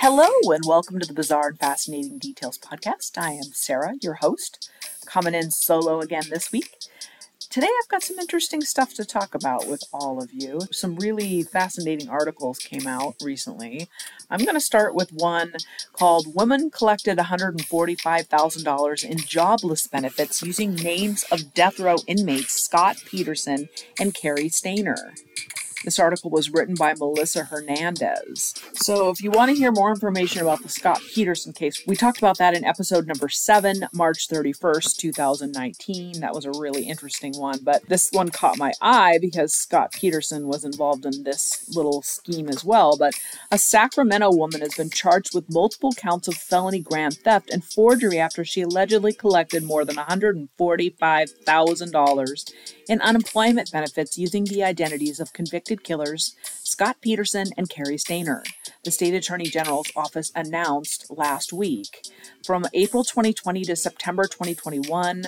Hello, and welcome to the Bizarre and Fascinating Details podcast. I am Sarah, your host, coming in solo again this week. Today, I've got some interesting stuff to talk about with all of you. Some really fascinating articles came out recently. I'm going to start with one called Women Collected $145,000 in Jobless Benefits Using Names of Death Row Inmates Scott Peterson and Cary Stayner. This article was written by Melissa Hernandez. So, if you want to hear more information about the Scott Peterson case, we talked about that in episode number seven, March 31st, 2019. That was a really interesting one, but this one caught my eye because Scott Peterson was involved in this little scheme as well. But a Sacramento woman has been charged with multiple counts of felony grand theft and forgery after she allegedly collected more than $145,000 in unemployment benefits using the identities of convicted killers Scott Peterson and Cary Stayner, The state attorney general's office announced last week. From April 2020 to September 2021,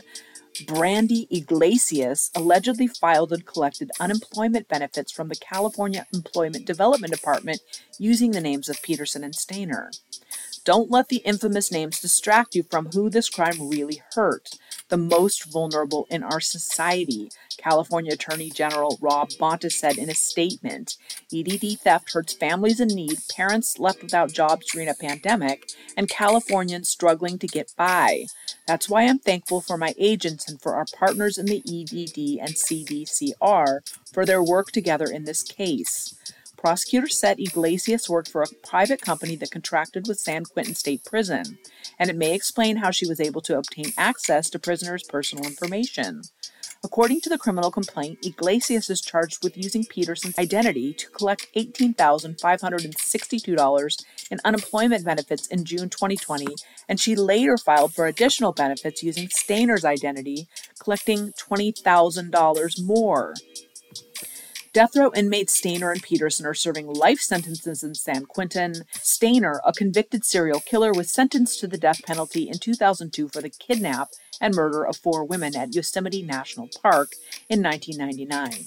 Brandy Iglesias allegedly filed and collected unemployment benefits from the California Employment Development Department using the names of Peterson and Stainer. Don't let the infamous names distract you from who this crime really hurt the most vulnerable in our society, California Attorney General Rob Bonta said in a statement. EDD theft hurts families in need, parents left without jobs during a pandemic, and Californians struggling to get by. That's why I'm thankful for my agents and for our partners in the EDD and CDCR for their work together in this case. Prosecutors said Iglesias worked for a private company that contracted with San Quentin State Prison, and it may explain how she was able to obtain access to prisoners' personal information. According to the criminal complaint, Iglesias is charged with using Peterson's identity to collect $18,562 in unemployment benefits in June 2020, and she later filed for additional benefits using Stayner's identity, collecting $20,000 more. Death row inmates Stayner and Peterson are serving life sentences in San Quentin. Stayner, a convicted serial killer, was sentenced to the death penalty in 2002 for the kidnap and murder of four women at Yosemite National Park in 1999.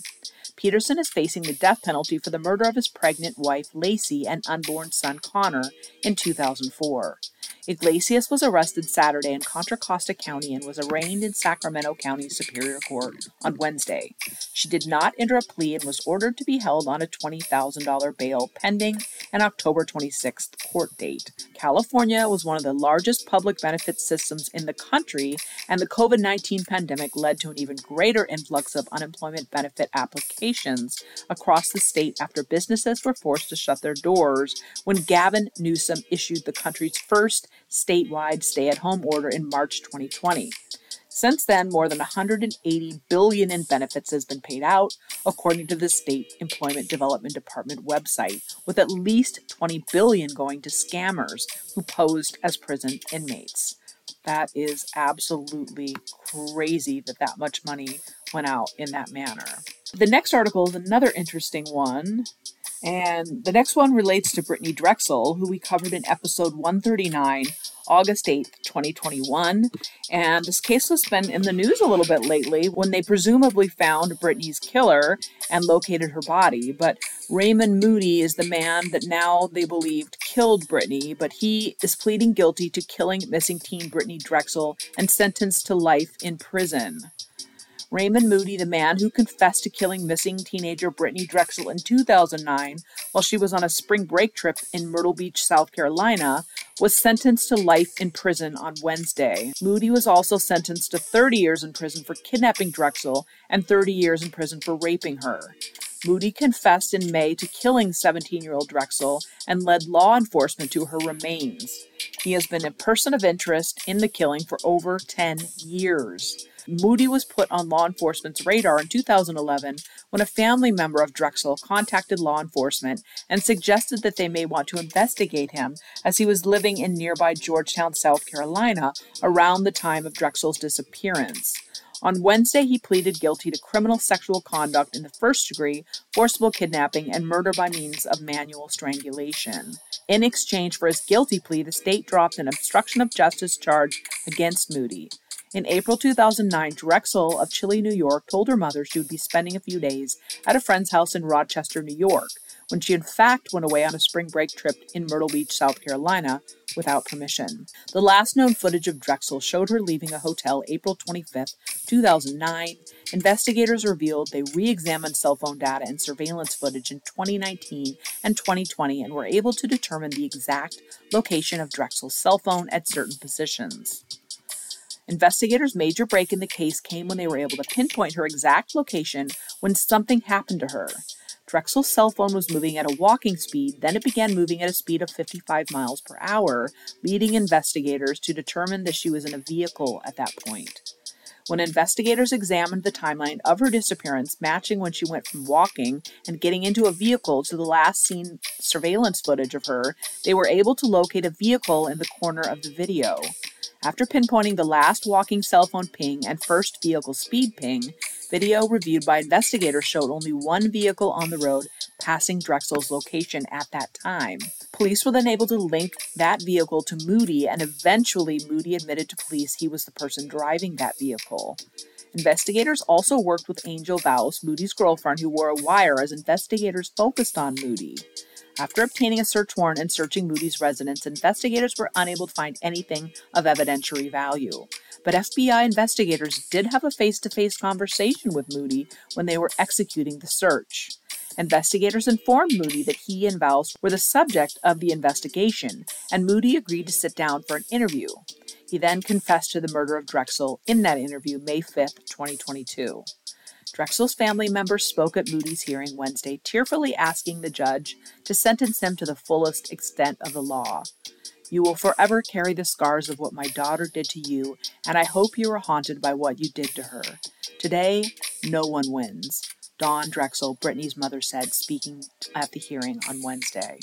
Peterson is facing the death penalty for the murder of his pregnant wife Laci, and unborn son Connor in 2004. Iglesias was arrested Saturday in Contra Costa County and was arraigned in Sacramento County Superior Court on Wednesday. She did not enter a plea and was ordered to be held on a $20,000 bail pending an October 26th court date. California was one of the largest public benefit systems in the country, and the COVID 19 pandemic led to an even greater influx of unemployment benefit applications across the state after businesses were forced to shut their doors when Gavin Newsom issued the country's first statewide stay-at-home order in March 2020. Since then, more than 180 billion in benefits has been paid out, according to the State Employment Development Department website, with at least 20 billion going to scammers who posed as prison inmates. That is absolutely crazy that that much money went out in that manner. The next article is another interesting one and the next one relates to Brittanee Drexel, who we covered in episode 139, August 8th, 2021. And this case has been in the news a little bit lately when they presumably found Brittanee's killer and located her body. But Raymond Moody is the man that now they believed killed Brittany, but he is pleading guilty to killing missing teen Brittanee Drexel and sentenced to life in prison. Raymond Moody, the man who confessed to killing missing teenager Brittanee Drexel in 2009 while she was on a spring break trip in Myrtle Beach, South Carolina, was sentenced to life in prison on Wednesday. Moody was also sentenced to 30 years in prison for kidnapping Drexel and 30 years in prison for raping her. Moody confessed in May to killing 17 year old Drexel and led law enforcement to her remains. He has been a person of interest in the killing for over 10 years. Moody was put on law enforcement's radar in 2011 when a family member of Drexel contacted law enforcement and suggested that they may want to investigate him as he was living in nearby Georgetown, South Carolina around the time of Drexel's disappearance. On Wednesday, he pleaded guilty to criminal sexual conduct in the first degree, forcible kidnapping, and murder by means of manual strangulation. In exchange for his guilty plea, the state dropped an obstruction of justice charge against Moody. In April 2009, Drexel of Chili, New York, told her mother she would be spending a few days at a friend's house in Rochester, New York. when she in fact went away on a spring break trip in Myrtle Beach, South Carolina, without permission. The last known footage of Drexel showed her leaving a hotel April 25, 2009. Investigators revealed they re examined cell phone data and surveillance footage in 2019 and 2020 and were able to determine the exact location of Drexel's cell phone at certain positions. Investigators' major break in the case came when they were able to pinpoint her exact location when something happened to her. Drexel's cell phone was moving at a walking speed, then it began moving at a speed of 55 miles per hour, leading investigators to determine that she was in a vehicle at that point. When investigators examined the timeline of her disappearance, matching when she went from walking and getting into a vehicle to the last seen surveillance footage of her, they were able to locate a vehicle in the corner of the video. After pinpointing the last walking cell phone ping and first vehicle speed ping, video reviewed by investigators showed only one vehicle on the road passing Drexel's location at that time. Police were then able to link that vehicle to Moody, and eventually Moody admitted to police he was the person driving that vehicle. Investigators also worked with Angel Vause, Moody's girlfriend, who wore a wire as investigators focused on Moody. After obtaining a search warrant and searching Moody's residence, investigators were unable to find anything of evidentiary value. But FBI investigators did have a face to face conversation with Moody when they were executing the search. Investigators informed Moody that he and Vause were the subject of the investigation, and Moody agreed to sit down for an interview. He then confessed to the murder of Drexel in that interview, May 5, 2022. Drexel's family members spoke at Moody's hearing Wednesday, tearfully asking the judge to sentence him to the fullest extent of the law. You will forever carry the scars of what my daughter did to you, and I hope you are haunted by what you did to her. Today, no one wins. Dawn Drexel, Brittanee's mother said, speaking at the hearing on Wednesday.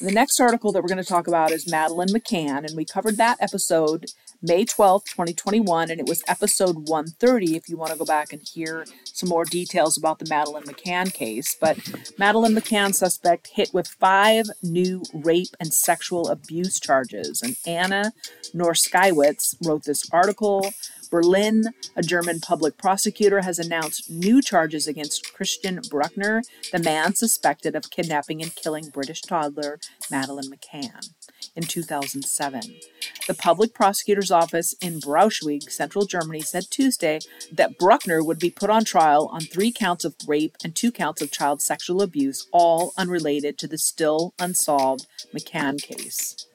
The next article that we're going to talk about is Madeleine McCann, and we covered that episode May 12th, 2021, and it was episode 130 if you want to go back and hear some more details about the Madeleine McCann case. But Madeleine McCann suspect hit with five new rape and sexual abuse charges. And Anna Norskywitz wrote this article. Berlin, a German public prosecutor, has announced new charges against Christian Bruckner, the man suspected of kidnapping and killing British toddler Madeleine McCann in 2007. The public prosecutor's office in Braunschweig, central Germany, said Tuesday that Bruckner would be put on trial on three counts of rape and two counts of child sexual abuse, all unrelated to the still unsolved McCann case.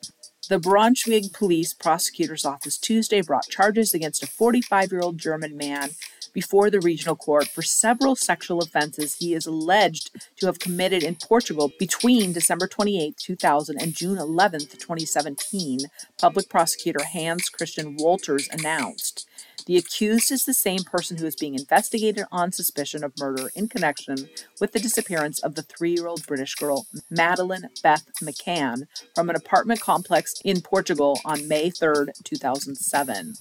The Braunschweig Police Prosecutor's Office Tuesday brought charges against a 45 year old German man before the regional court for several sexual offenses he is alleged to have committed in Portugal between December 28, 2000 and June 11, 2017, public prosecutor Hans Christian Wolters announced. The accused is the same person who is being investigated on suspicion of murder in connection with the disappearance of the three year old British girl Madeleine Beth McCann from an apartment complex in Portugal on May 3, 2007.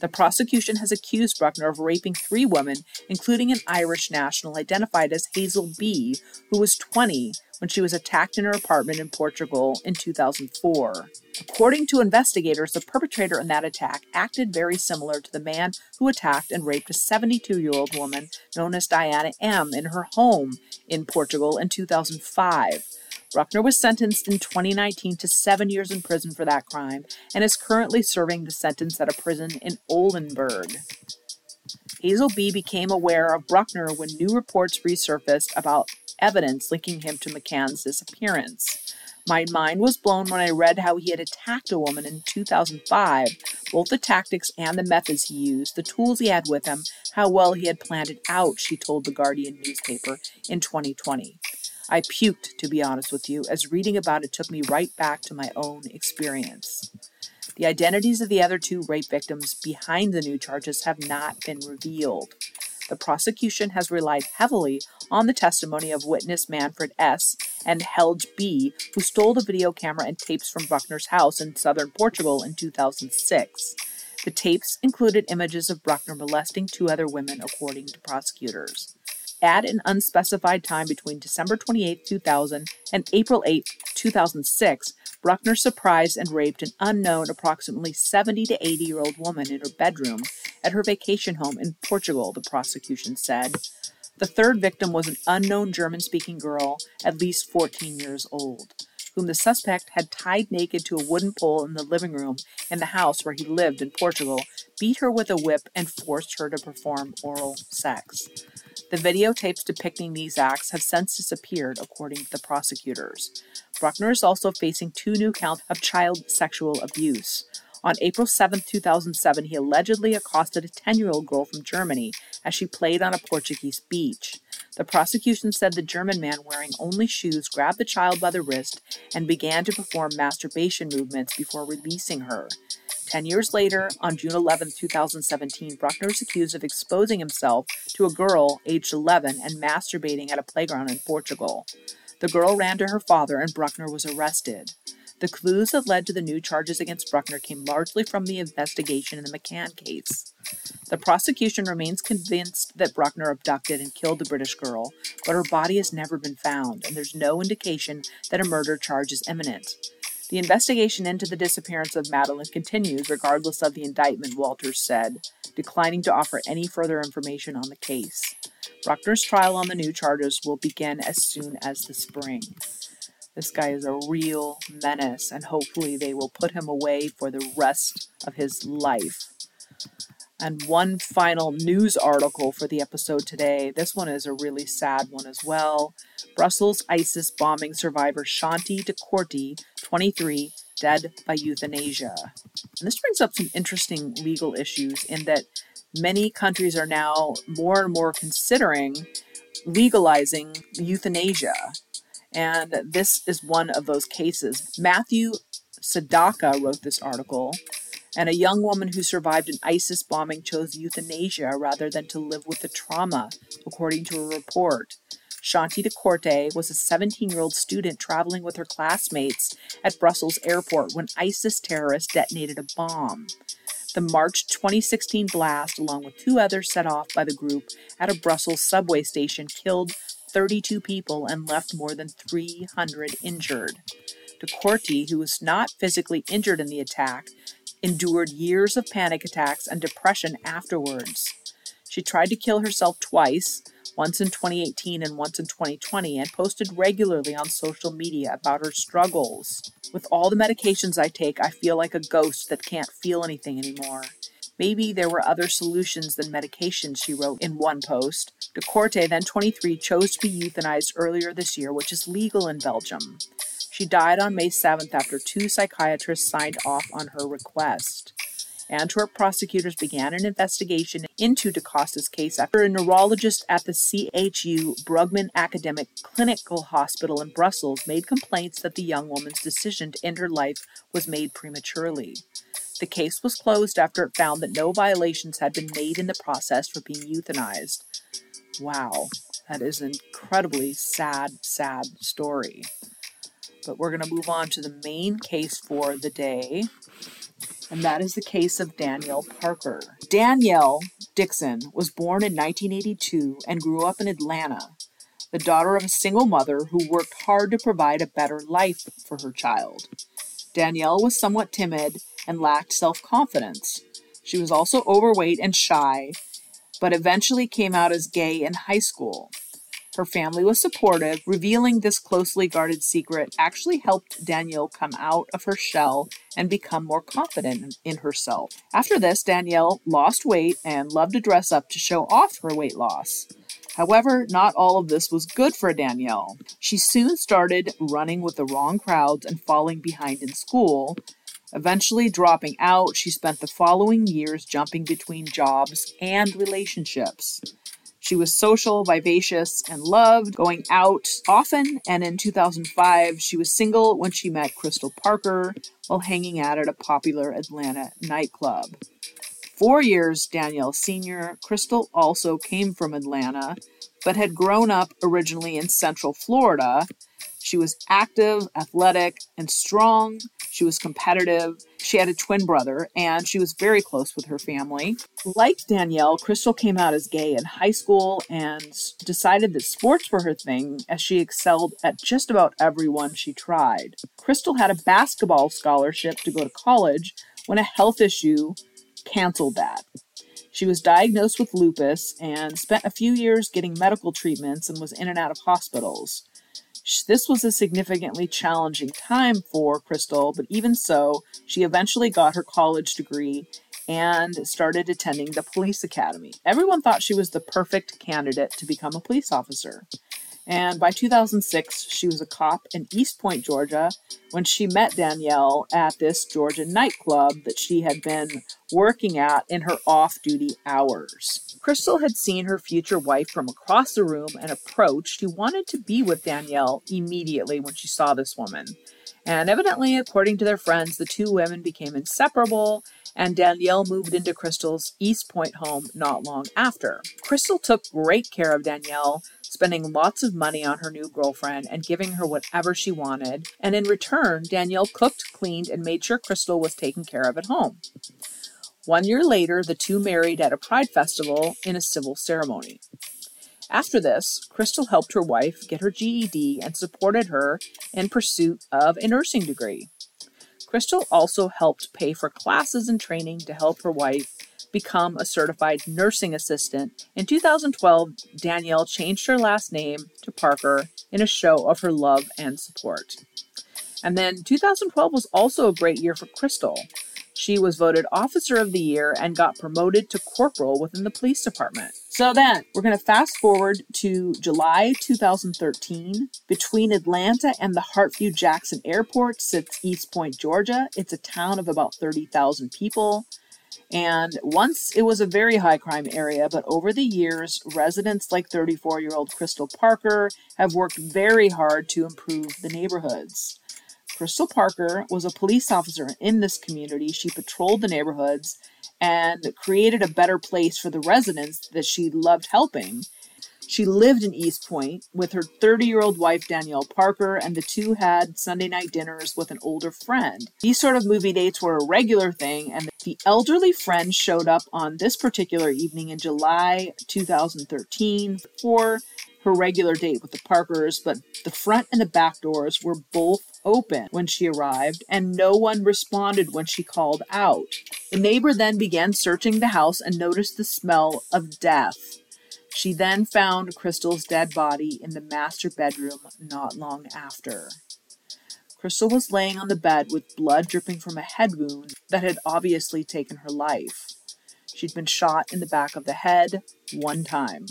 The prosecution has accused Bruckner of raping three women, including an Irish national identified as Hazel B., who was 20 when she was attacked in her apartment in Portugal in 2004. According to investigators, the perpetrator in that attack acted very similar to the man who attacked and raped a 72 year old woman known as Diana M. in her home in Portugal in 2005. Bruckner was sentenced in 2019 to seven years in prison for that crime and is currently serving the sentence at a prison in Oldenburg. Hazel B. became aware of Bruckner when new reports resurfaced about evidence linking him to McCann's disappearance. My mind was blown when I read how he had attacked a woman in 2005, both the tactics and the methods he used, the tools he had with him, how well he had planned it out, she told the Guardian newspaper in 2020. I puked, to be honest with you, as reading about it took me right back to my own experience. The identities of the other two rape victims behind the new charges have not been revealed. The prosecution has relied heavily on the testimony of witness Manfred S. and Helge B., who stole the video camera and tapes from Bruckner's house in southern Portugal in 2006. The tapes included images of Bruckner molesting two other women, according to prosecutors. At an unspecified time between December 28, 2000 and April 8, 2006, Bruckner surprised and raped an unknown approximately 70 to 80 year old woman in her bedroom at her vacation home in Portugal, the prosecution said. The third victim was an unknown German speaking girl, at least 14 years old, whom the suspect had tied naked to a wooden pole in the living room in the house where he lived in Portugal, beat her with a whip, and forced her to perform oral sex. The videotapes depicting these acts have since disappeared, according to the prosecutors. Bruckner is also facing two new counts of child sexual abuse. On April 7, 2007, he allegedly accosted a 10 year old girl from Germany as she played on a Portuguese beach. The prosecution said the German man wearing only shoes grabbed the child by the wrist and began to perform masturbation movements before releasing her. Ten years later, on June 11, 2017, Bruckner is accused of exposing himself to a girl aged 11 and masturbating at a playground in Portugal. The girl ran to her father and Bruckner was arrested. The clues that led to the new charges against Bruckner came largely from the investigation in the McCann case. The prosecution remains convinced that Bruckner abducted and killed the British girl, but her body has never been found, and there's no indication that a murder charge is imminent. The investigation into the disappearance of Madeleine continues regardless of the indictment, Wolters said, declining to offer any further information on the case. Bruckner's trial on the new charges will begin as soon as the spring. This guy is a real menace, and hopefully, they will put him away for the rest of his life. And one final news article for the episode today. This one is a really sad one as well. Brussels ISIS bombing survivor Shanti DeCourty, 23, dead by euthanasia. And this brings up some interesting legal issues in that many countries are now more and more considering legalizing euthanasia. And this is one of those cases. Matthew Sadaka wrote this article, and a young woman who survived an ISIS bombing chose euthanasia rather than to live with the trauma, according to a report. Shanti DeCourty was a 17 year old student traveling with her classmates at Brussels airport when ISIS terrorists detonated a bomb. The March 2016 blast, along with two others set off by the group at a Brussels subway station, killed 32 people and left more than 300 injured. DeCourty, who was not physically injured in the attack, endured years of panic attacks and depression afterwards. She tried to kill herself twice, once in 2018 and once in 2020, and posted regularly on social media about her struggles. With all the medications I take, I feel like a ghost that can't feel anything anymore. Maybe there were other solutions than medication, she wrote in one post. DeCorte, then 23, chose to be euthanized earlier this year, which is legal in Belgium. She died on May 7th after two psychiatrists signed off on her request. Antwerp prosecutors began an investigation into DaCosta's case after a neurologist at the CHU Brugmann Academic Clinical Hospital in Brussels made complaints that the young woman's decision to end her life was made prematurely. The case was closed after it found that no violations had been made in the process for being euthanized. Wow, that is an incredibly sad, sad story. But we're going to move on to the main case for the day, and that is the case of Danielle Parker. Danielle Dixon was born in 1982 and grew up in Atlanta, the daughter of a single mother who worked hard to provide a better life for her child. Danielle was somewhat timid and lacked self confidence. She was also overweight and shy, but eventually came out as gay in high school. Her family was supportive. Revealing this closely guarded secret actually helped Danielle come out of her shell and become more confident in herself. After this, Danielle lost weight and loved to dress up to show off her weight loss. However, not all of this was good for Danielle. She soon started running with the wrong crowds and falling behind in school, Eventually dropping out, she spent the following years jumping between jobs and relationships. She was social, vivacious, and loved going out often. And in 2005, she was single when she met Crystal Parker while hanging out at a popular Atlanta nightclub. Four years Danielle Sr., Crystal also came from Atlanta, but had grown up originally in Central Florida she was active, athletic, and strong. She was competitive. She had a twin brother, and she was very close with her family. Like Danielle, Crystal came out as gay in high school and decided that sports were her thing as she excelled at just about everyone she tried. Crystal had a basketball scholarship to go to college when a health issue canceled that. She was diagnosed with lupus and spent a few years getting medical treatments and was in and out of hospitals. This was a significantly challenging time for Crystal, but even so, she eventually got her college degree and started attending the police academy. Everyone thought she was the perfect candidate to become a police officer. And by 2006, she was a cop in East Point, Georgia, when she met Danielle at this Georgia nightclub that she had been working at in her off duty hours. Crystal had seen her future wife from across the room and approached. She wanted to be with Danielle immediately when she saw this woman. And evidently, according to their friends, the two women became inseparable and Danielle moved into Crystal's East Point home not long after. Crystal took great care of Danielle, spending lots of money on her new girlfriend and giving her whatever she wanted, and in return, Danielle cooked, cleaned, and made sure Crystal was taken care of at home. One year later, the two married at a pride festival in a civil ceremony. After this, Crystal helped her wife get her GED and supported her in pursuit of a nursing degree. Crystal also helped pay for classes and training to help her wife become a certified nursing assistant. In 2012, Danielle changed her last name to Parker in a show of her love and support. And then 2012 was also a great year for Crystal. She was voted Officer of the Year and got promoted to corporal within the police department. So then, we're going to fast forward to July 2013. Between Atlanta and the Hartsfield-Jackson Airport sits East Point, Georgia. It's a town of about 30,000 people. And once it was a very high crime area, but over the years, residents like 34 year old Crystal Parker have worked very hard to improve the neighborhoods. Crystal Parker was a police officer in this community. She patrolled the neighborhoods and created a better place for the residents that she loved helping. She lived in East Point with her 30 year old wife, Danielle Parker, and the two had Sunday night dinners with an older friend. These sort of movie dates were a regular thing, and the elderly friend showed up on this particular evening in July 2013 for her regular date with the Parkers, but the front and the back doors were both open when she arrived, and no one responded when she called out. The neighbor then began searching the house and noticed the smell of death. She then found Crystal's dead body in the master bedroom not long after. Crystal was laying on the bed with blood dripping from a head wound that had obviously taken her life. She'd been shot in the back of the head one time.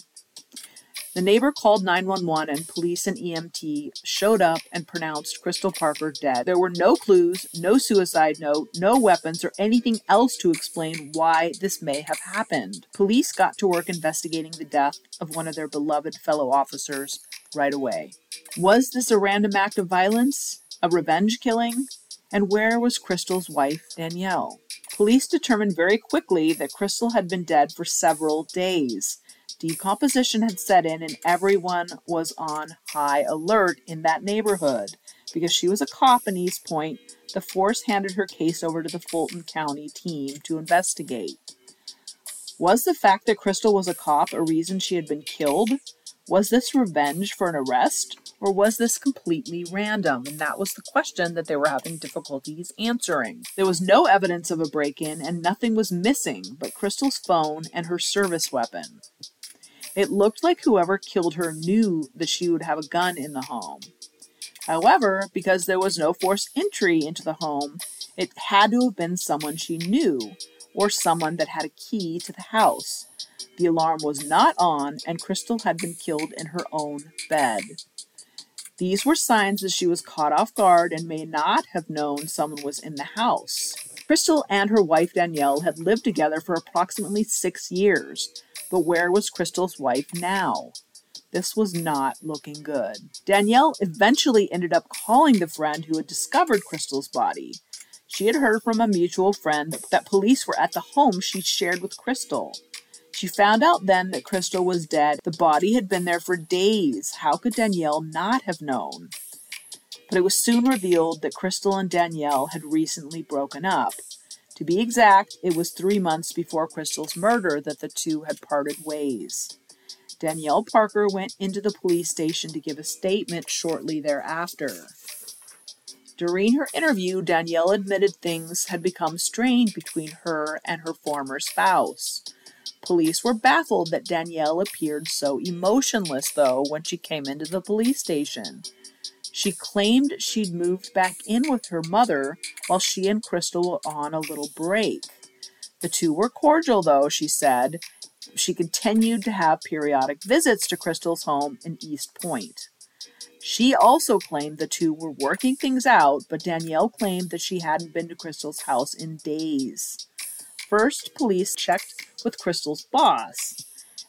The neighbor called 911 and police and EMT showed up and pronounced Crystal Parker dead. There were no clues, no suicide note, no weapons, or anything else to explain why this may have happened. Police got to work investigating the death of one of their beloved fellow officers right away. Was this a random act of violence? A revenge killing? And where was Crystal's wife, Danielle? Police determined very quickly that Crystal had been dead for several days. Decomposition had set in, and everyone was on high alert in that neighborhood. Because she was a cop in East Point, the force handed her case over to the Fulton County team to investigate. Was the fact that Crystal was a cop a reason she had been killed? Was this revenge for an arrest? Or was this completely random? And that was the question that they were having difficulties answering. There was no evidence of a break in, and nothing was missing but Crystal's phone and her service weapon. It looked like whoever killed her knew that she would have a gun in the home. However, because there was no forced entry into the home, it had to have been someone she knew or someone that had a key to the house. The alarm was not on, and Crystal had been killed in her own bed. These were signs that she was caught off guard and may not have known someone was in the house. Crystal and her wife Danielle had lived together for approximately six years, but where was Crystal's wife now? This was not looking good. Danielle eventually ended up calling the friend who had discovered Crystal's body. She had heard from a mutual friend that police were at the home she shared with Crystal. She found out then that Crystal was dead. The body had been there for days. How could Danielle not have known? But it was soon revealed that Crystal and Danielle had recently broken up. To be exact, it was three months before Crystal's murder that the two had parted ways. Danielle Parker went into the police station to give a statement shortly thereafter. During her interview, Danielle admitted things had become strained between her and her former spouse. Police were baffled that Danielle appeared so emotionless, though, when she came into the police station. She claimed she'd moved back in with her mother while she and Crystal were on a little break. The two were cordial, though, she said. She continued to have periodic visits to Crystal's home in East Point. She also claimed the two were working things out, but Danielle claimed that she hadn't been to Crystal's house in days. First, police checked with Crystal's boss.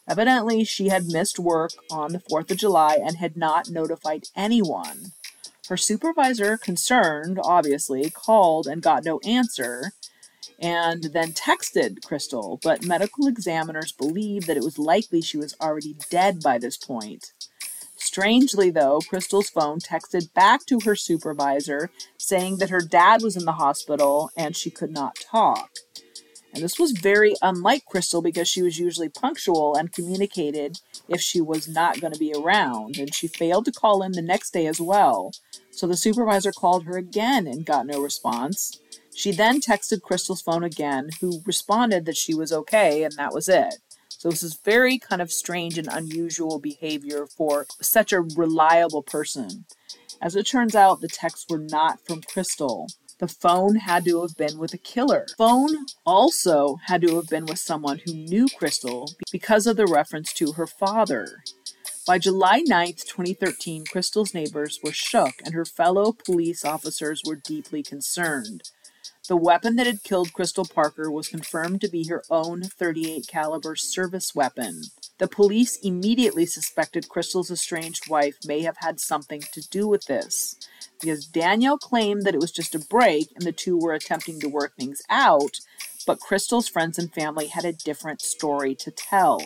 Evidently, she had missed work on the 4th of July and had not notified anyone. Her supervisor, concerned, obviously, called and got no answer and then texted Crystal, but medical examiners believe that it was likely she was already dead by this point. Strangely, though, Crystal's phone texted back to her supervisor saying that her dad was in the hospital and she could not talk. And this was very unlike Crystal because she was usually punctual and communicated if she was not going to be around, and she failed to call in the next day as well. So the supervisor called her again and got no response. She then texted Crystal's phone again, who responded that she was okay, and that was it. So this is very kind of strange and unusual behavior for such a reliable person. As it turns out, the texts were not from Crystal. The phone had to have been with a killer. Phone also had to have been with someone who knew Crystal because of the reference to her father. By July 9th, 2013, Crystal's neighbors were shook and her fellow police officers were deeply concerned. The weapon that had killed Crystal Parker was confirmed to be her own 38 caliber service weapon. The police immediately suspected Crystal's estranged wife may have had something to do with this because Danielle claimed that it was just a break and the two were attempting to work things out, but Crystal's friends and family had a different story to tell.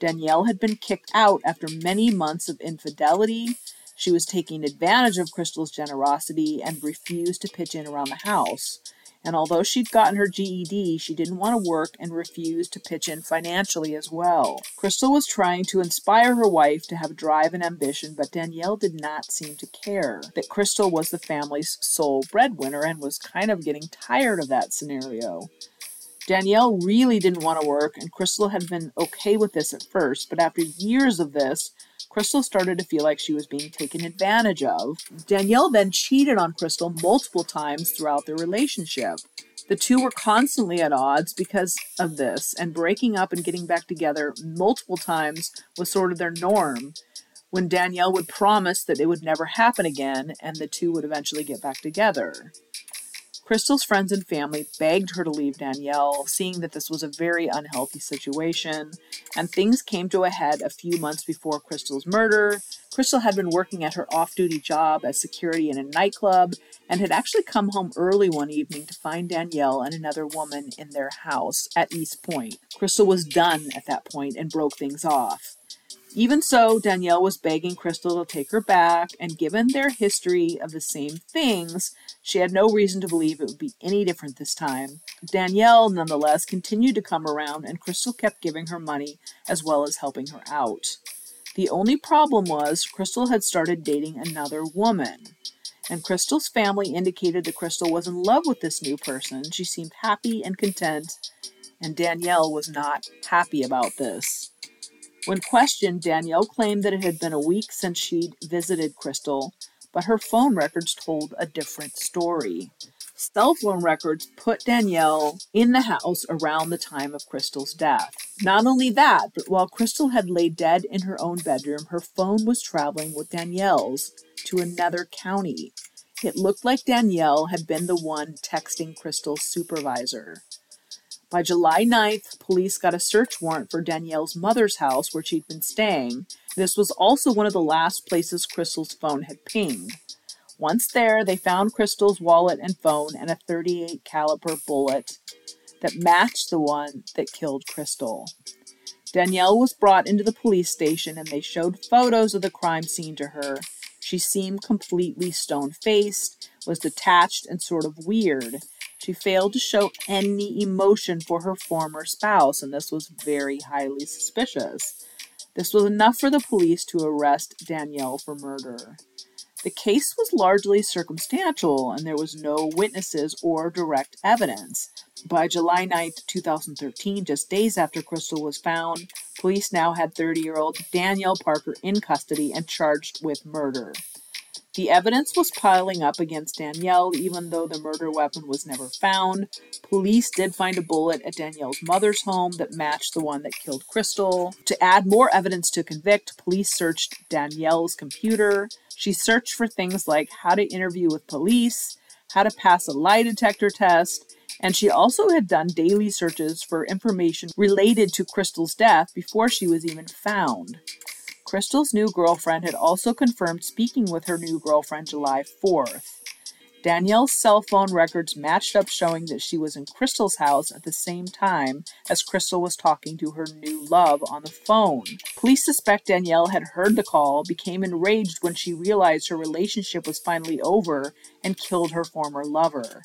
Danielle had been kicked out after many months of infidelity. She was taking advantage of Crystal's generosity and refused to pitch in around the house. And although she'd gotten her GED, she didn't want to work and refused to pitch in financially as well. Crystal was trying to inspire her wife to have drive and ambition, but Danielle did not seem to care that Crystal was the family's sole breadwinner and was kind of getting tired of that scenario. Danielle really didn't want to work, and Crystal had been okay with this at first, but after years of this, Crystal started to feel like she was being taken advantage of. Danielle then cheated on Crystal multiple times throughout their relationship. The two were constantly at odds because of this, and breaking up and getting back together multiple times was sort of their norm. When Danielle would promise that it would never happen again, and the two would eventually get back together. Crystal's friends and family begged her to leave Danielle, seeing that this was a very unhealthy situation, and things came to a head a few months before Crystal's murder. Crystal had been working at her off duty job as security in a nightclub and had actually come home early one evening to find Danielle and another woman in their house at East Point. Crystal was done at that point and broke things off. Even so, Danielle was begging Crystal to take her back, and given their history of the same things, she had no reason to believe it would be any different this time. Danielle, nonetheless, continued to come around, and Crystal kept giving her money as well as helping her out. The only problem was Crystal had started dating another woman. And Crystal's family indicated that Crystal was in love with this new person. She seemed happy and content, and Danielle was not happy about this. When questioned, Danielle claimed that it had been a week since she'd visited Crystal, but her phone records told a different story. Cell phone records put Danielle in the house around the time of Crystal's death. Not only that, but while Crystal had laid dead in her own bedroom, her phone was traveling with Danielle's to another county. It looked like Danielle had been the one texting Crystal's supervisor. By July 9th, police got a search warrant for Danielle's mother's house where she'd been staying. This was also one of the last places Crystal's phone had pinged. Once there, they found Crystal's wallet and phone and a 38 caliber bullet that matched the one that killed Crystal. Danielle was brought into the police station and they showed photos of the crime scene to her. She seemed completely stone faced, was detached, and sort of weird. She failed to show any emotion for her former spouse, and this was very highly suspicious. This was enough for the police to arrest Danielle for murder. The case was largely circumstantial and there was no witnesses or direct evidence. By July 9, 2013, just days after Crystal was found, police now had 30 year old Danielle Parker in custody and charged with murder. The evidence was piling up against Danielle, even though the murder weapon was never found. Police did find a bullet at Danielle's mother's home that matched the one that killed Crystal. To add more evidence to convict, police searched Danielle's computer. She searched for things like how to interview with police, how to pass a lie detector test, and she also had done daily searches for information related to Crystal's death before she was even found. Crystal's new girlfriend had also confirmed speaking with her new girlfriend July 4th. Danielle's cell phone records matched up showing that she was in Crystal's house at the same time as Crystal was talking to her new love on the phone. Police suspect Danielle had heard the call, became enraged when she realized her relationship was finally over, and killed her former lover.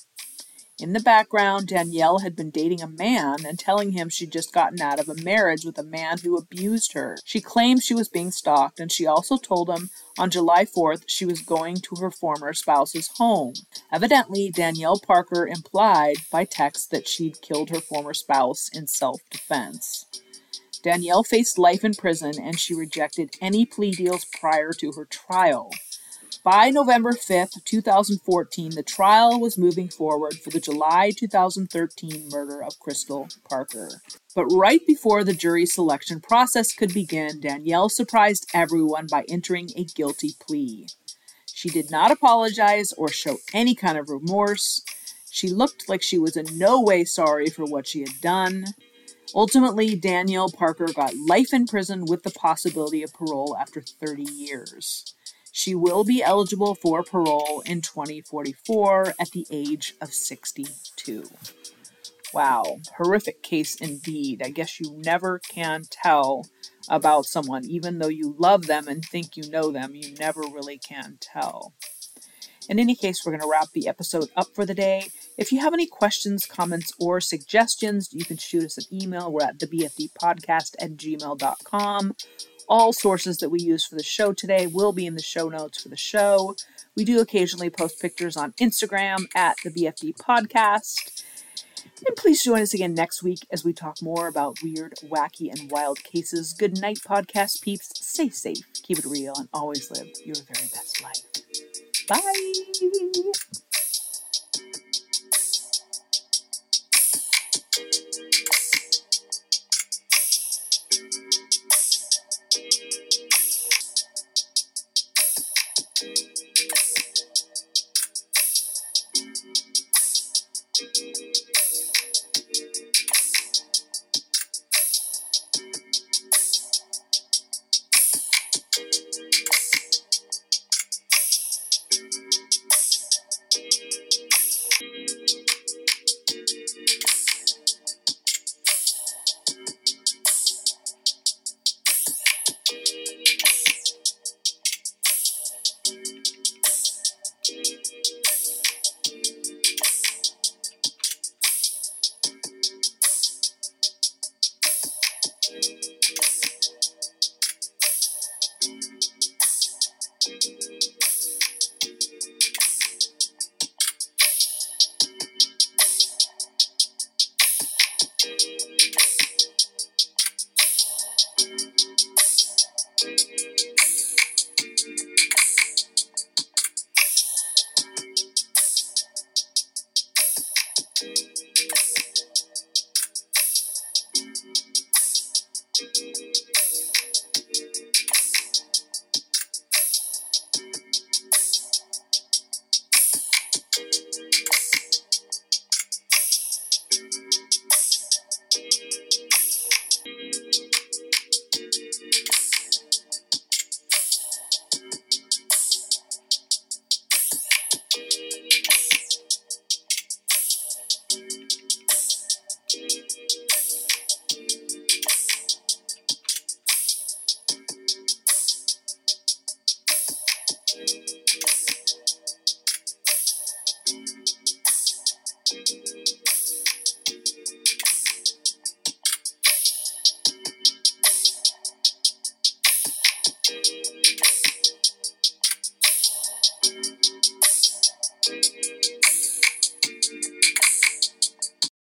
In the background, Danielle had been dating a man and telling him she'd just gotten out of a marriage with a man who abused her. She claimed she was being stalked, and she also told him on July 4th she was going to her former spouse's home. Evidently, Danielle Parker implied by text that she'd killed her former spouse in self defense. Danielle faced life in prison and she rejected any plea deals prior to her trial. By November 5th, 2014, the trial was moving forward for the July 2013 murder of Crystal Parker. But right before the jury selection process could begin, Danielle surprised everyone by entering a guilty plea. She did not apologize or show any kind of remorse. She looked like she was in no way sorry for what she had done. Ultimately, Danielle Parker got life in prison with the possibility of parole after 30 years. She will be eligible for parole in 2044 at the age of 62. Wow, horrific case indeed. I guess you never can tell about someone, even though you love them and think you know them, you never really can tell. In any case, we're going to wrap the episode up for the day. If you have any questions, comments, or suggestions, you can shoot us an email. We're at thebfdpodcast at gmail.com. All sources that we use for the show today will be in the show notes for the show. We do occasionally post pictures on Instagram at the BFD Podcast. And please join us again next week as we talk more about weird, wacky, and wild cases. Good night, podcast peeps. Stay safe, keep it real, and always live your very best life. Bye. thank you